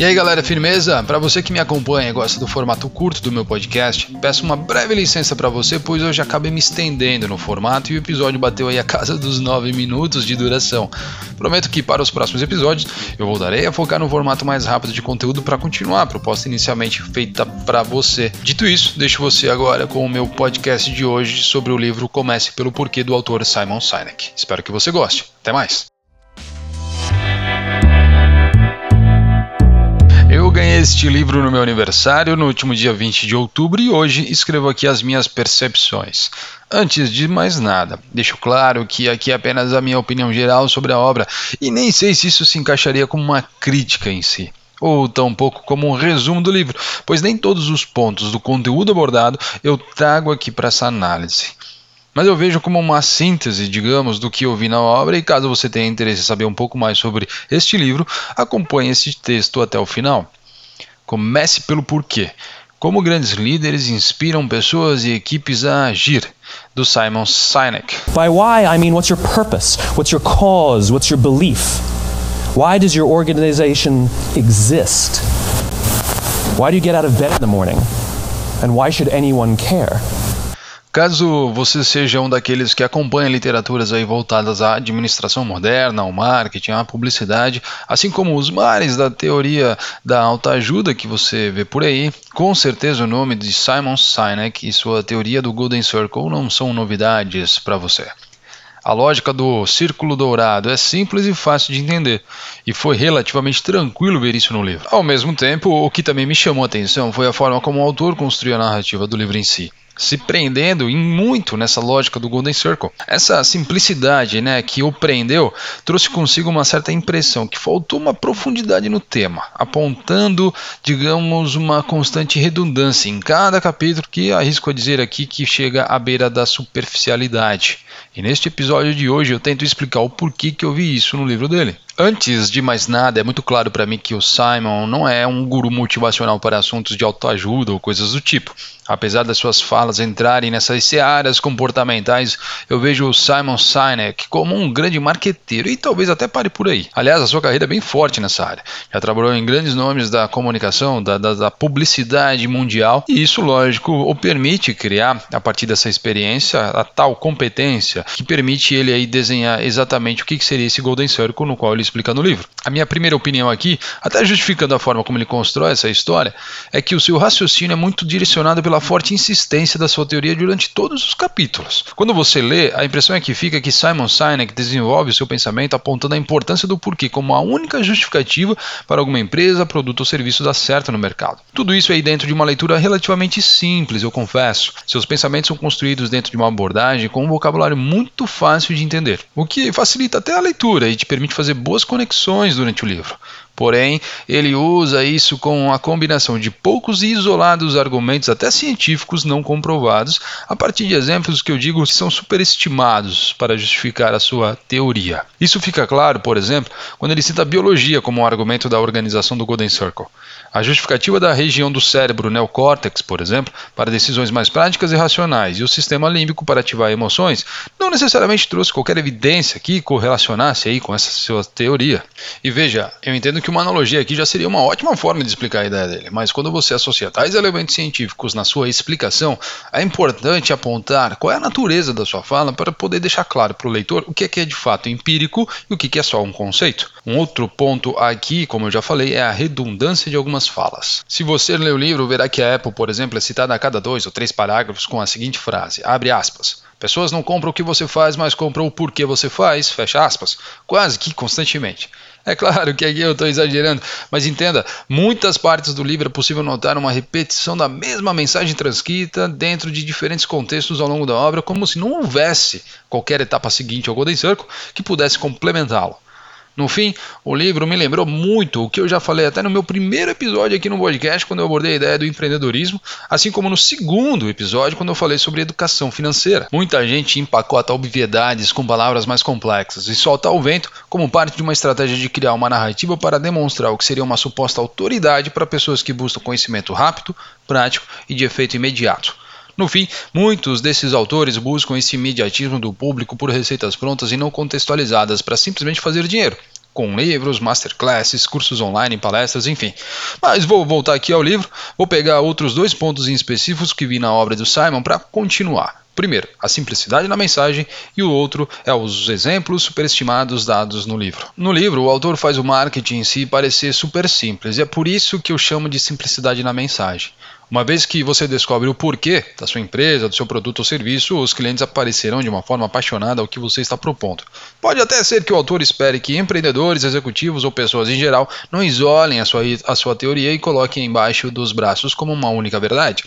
E aí galera, firmeza? Para você que me acompanha e gosta do formato curto do meu podcast, peço uma breve licença para você, pois já acabei me estendendo no formato e o episódio bateu aí a casa dos 9 minutos de duração. Prometo que para os próximos episódios eu voltarei a focar no formato mais rápido de conteúdo para continuar a proposta inicialmente feita para você. Dito isso, deixo você agora com o meu podcast de hoje sobre o livro Comece pelo Porquê do autor Simon Sinek. Espero que você goste. Até mais! Eu ganhei este livro no meu aniversário, no último dia 20 de outubro, e hoje escrevo aqui as minhas percepções. Antes de mais nada, deixo claro que aqui é apenas a minha opinião geral sobre a obra, e nem sei se isso se encaixaria como uma crítica em si ou tampouco como um resumo do livro, pois nem todos os pontos do conteúdo abordado eu trago aqui para essa análise. Mas eu vejo como uma síntese, digamos, do que eu vi na obra, e caso você tenha interesse em saber um pouco mais sobre este livro, acompanhe este texto até o final. Comece pelo porquê. Como grandes líderes inspiram pessoas e equipes a agir, do Simon Sinek. By why, I mean what's your purpose? What's your cause? What's your belief? Why does your organization exist? Why do you get out of bed in the morning? And why should anyone care? Caso você seja um daqueles que acompanha literaturas aí voltadas à administração moderna, ao marketing, à publicidade, assim como os mares da teoria da autoajuda que você vê por aí, com certeza o nome de Simon Sinek e sua teoria do Golden Circle não são novidades para você. A lógica do círculo dourado é simples e fácil de entender, e foi relativamente tranquilo ver isso no livro. Ao mesmo tempo, o que também me chamou a atenção foi a forma como o autor construiu a narrativa do livro em si se prendendo em muito nessa lógica do Golden Circle. Essa simplicidade né, que o prendeu trouxe consigo uma certa impressão que faltou uma profundidade no tema, apontando, digamos, uma constante redundância em cada capítulo que arrisco a dizer aqui que chega à beira da superficialidade. E neste episódio de hoje eu tento explicar o porquê que eu vi isso no livro dele. Antes de mais nada, é muito claro para mim que o Simon não é um guru motivacional para assuntos de autoajuda ou coisas do tipo. Apesar das suas falas entrarem nessas searas comportamentais, eu vejo o Simon Sinek como um grande marqueteiro e talvez até pare por aí. Aliás, a sua carreira é bem forte nessa área. Já trabalhou em grandes nomes da comunicação, da, da, da publicidade mundial, e isso, lógico, o permite criar, a partir dessa experiência, a tal competência que permite ele aí desenhar exatamente o que seria esse Golden Circle no qual ele explica no livro. A minha primeira opinião aqui, até justificando a forma como ele constrói essa história, é que o seu raciocínio é muito direcionado pela forte insistência da sua teoria durante todos os capítulos. Quando você lê, a impressão é que fica que Simon Sinek desenvolve o seu pensamento apontando a importância do porquê como a única justificativa para alguma empresa, produto ou serviço dar certo no mercado. Tudo isso aí dentro de uma leitura relativamente simples, eu confesso. Seus pensamentos são construídos dentro de uma abordagem com um vocabulário muito fácil de entender, o que facilita até a leitura e te permite fazer boas conexões durante o livro. Porém, ele usa isso com a combinação de poucos e isolados argumentos, até científicos não comprovados, a partir de exemplos que eu digo são superestimados para justificar a sua teoria. Isso fica claro, por exemplo, quando ele cita a biologia como um argumento da organização do Golden Circle. A justificativa da região do cérebro neocórtex, por exemplo, para decisões mais práticas e racionais, e o sistema límbico para ativar emoções, não necessariamente trouxe qualquer evidência que correlacionasse aí com essa sua teoria. E veja, eu entendo que uma analogia aqui já seria uma ótima forma de explicar a ideia dele, mas quando você associa tais elementos científicos na sua explicação, é importante apontar qual é a natureza da sua fala para poder deixar claro para o leitor o que é, que é de fato empírico e o que é só um conceito. Um outro ponto aqui, como eu já falei, é a redundância de algumas algumas falas. Se você ler o livro, verá que a Apple, por exemplo, é citada a cada dois ou três parágrafos com a seguinte frase: abre aspas. Pessoas não compram o que você faz, mas compram o porquê você faz, fecha aspas, quase que constantemente. É claro que aqui eu estou exagerando, mas entenda, muitas partes do livro é possível notar uma repetição da mesma mensagem transcrita dentro de diferentes contextos ao longo da obra, como se não houvesse qualquer etapa seguinte ao Golden Circle que pudesse complementá-lo. No fim, o livro me lembrou muito o que eu já falei até no meu primeiro episódio aqui no podcast, quando eu abordei a ideia do empreendedorismo, assim como no segundo episódio, quando eu falei sobre educação financeira. Muita gente empacota obviedades com palavras mais complexas e solta ao vento como parte de uma estratégia de criar uma narrativa para demonstrar o que seria uma suposta autoridade para pessoas que buscam conhecimento rápido, prático e de efeito imediato. No fim, muitos desses autores buscam esse imediatismo do público por receitas prontas e não contextualizadas para simplesmente fazer dinheiro, com livros, masterclasses, cursos online, palestras, enfim. Mas vou voltar aqui ao livro, vou pegar outros dois pontos em específicos que vi na obra do Simon para continuar. Primeiro, a simplicidade na mensagem e o outro é os exemplos superestimados dados no livro. No livro, o autor faz o marketing em si parecer super simples e é por isso que eu chamo de simplicidade na mensagem. Uma vez que você descobre o porquê da sua empresa, do seu produto ou serviço, os clientes aparecerão de uma forma apaixonada ao que você está propondo. Pode até ser que o autor espere que empreendedores, executivos ou pessoas em geral não isolem a sua, a sua teoria e coloquem embaixo dos braços como uma única verdade.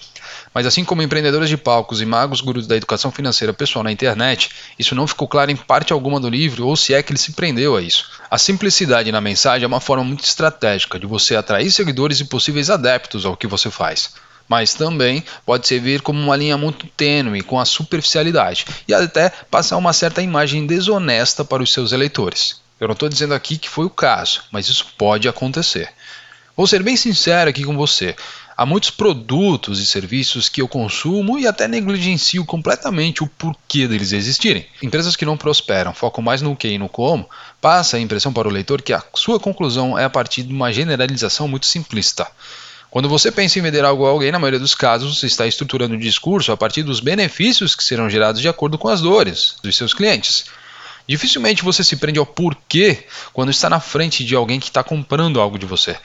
Mas assim como empreendedores de palcos e magos gurus da educação financeira pessoal na internet, isso não ficou claro em parte alguma do livro, ou se é que ele se prendeu a isso. A simplicidade na mensagem é uma forma muito estratégica de você atrair seguidores e possíveis adeptos ao que você faz mas também pode servir como uma linha muito tênue com a superficialidade e até passar uma certa imagem desonesta para os seus eleitores. Eu não estou dizendo aqui que foi o caso, mas isso pode acontecer. Vou ser bem sincero aqui com você. Há muitos produtos e serviços que eu consumo e até negligencio completamente o porquê deles existirem. Empresas que não prosperam, focam mais no que e no como, passa a impressão para o leitor que a sua conclusão é a partir de uma generalização muito simplista. Quando você pensa em vender algo a alguém, na maioria dos casos, você está estruturando o discurso a partir dos benefícios que serão gerados de acordo com as dores dos seus clientes. Dificilmente você se prende ao porquê quando está na frente de alguém que está comprando algo de você.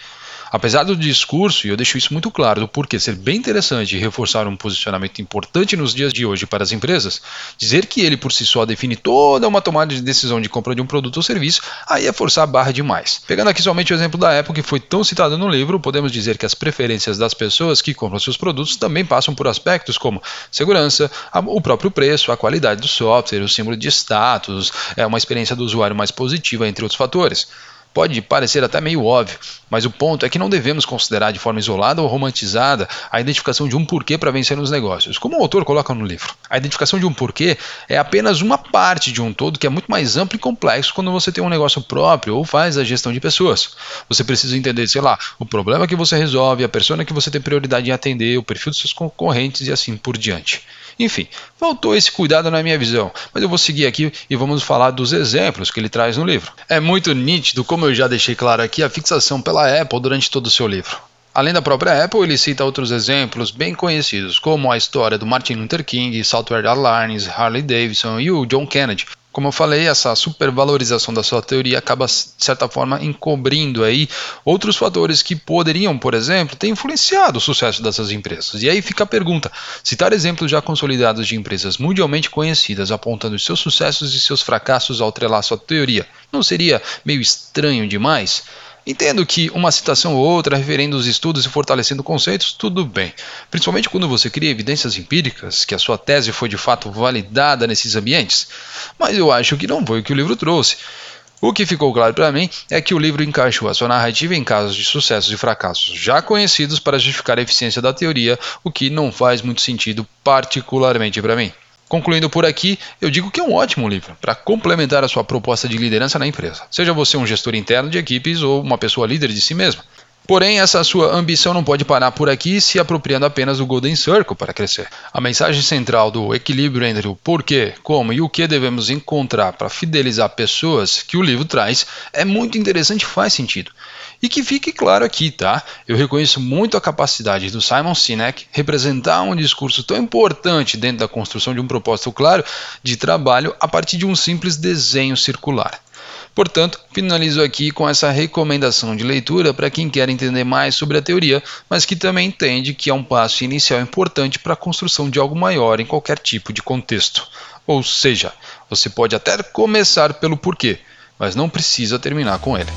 Apesar do discurso, e eu deixo isso muito claro, do porquê ser bem interessante e reforçar um posicionamento importante nos dias de hoje para as empresas, dizer que ele por si só define toda uma tomada de decisão de compra de um produto ou serviço, aí é forçar a barra demais. Pegando aqui somente o exemplo da Apple, que foi tão citado no livro, podemos dizer que as preferências das pessoas que compram seus produtos também passam por aspectos como segurança, o próprio preço, a qualidade do software, o símbolo de status, é uma experiência do usuário mais positiva, entre outros fatores. Pode parecer até meio óbvio, mas o ponto é que não devemos considerar de forma isolada ou romantizada a identificação de um porquê para vencer nos negócios, como o autor coloca no livro. A identificação de um porquê é apenas uma parte de um todo que é muito mais amplo e complexo quando você tem um negócio próprio ou faz a gestão de pessoas. Você precisa entender, sei lá, o problema que você resolve, a persona que você tem prioridade em atender, o perfil dos seus concorrentes e assim por diante. Enfim, faltou esse cuidado na minha visão, mas eu vou seguir aqui e vamos falar dos exemplos que ele traz no livro. É muito nítido, como eu já deixei claro aqui, a fixação pela Apple durante todo o seu livro. Além da própria Apple, ele cita outros exemplos bem conhecidos, como a história do Martin Luther King, Software Airlines, Harley Davidson e o John Kennedy, como eu falei, essa supervalorização da sua teoria acaba, de certa forma, encobrindo aí outros fatores que poderiam, por exemplo, ter influenciado o sucesso dessas empresas. E aí fica a pergunta: citar exemplos já consolidados de empresas mundialmente conhecidas apontando seus sucessos e seus fracassos ao trelar sua teoria, não seria meio estranho demais? Entendo que uma citação ou outra referendo os estudos e fortalecendo conceitos, tudo bem. Principalmente quando você cria evidências empíricas que a sua tese foi de fato validada nesses ambientes. Mas eu acho que não foi o que o livro trouxe. O que ficou claro para mim é que o livro encaixou a sua narrativa em casos de sucessos e fracassos já conhecidos para justificar a eficiência da teoria, o que não faz muito sentido, particularmente para mim. Concluindo por aqui, eu digo que é um ótimo livro para complementar a sua proposta de liderança na empresa, seja você um gestor interno de equipes ou uma pessoa líder de si mesma. Porém, essa sua ambição não pode parar por aqui se apropriando apenas do Golden Circle para crescer. A mensagem central do equilíbrio entre o porquê, como e o que devemos encontrar para fidelizar pessoas que o livro traz é muito interessante e faz sentido. E que fique claro aqui, tá? Eu reconheço muito a capacidade do Simon Sinek representar um discurso tão importante dentro da construção de um propósito claro de trabalho a partir de um simples desenho circular. Portanto, finalizo aqui com essa recomendação de leitura para quem quer entender mais sobre a teoria, mas que também entende que é um passo inicial importante para a construção de algo maior em qualquer tipo de contexto. Ou seja, você pode até começar pelo porquê, mas não precisa terminar com ele.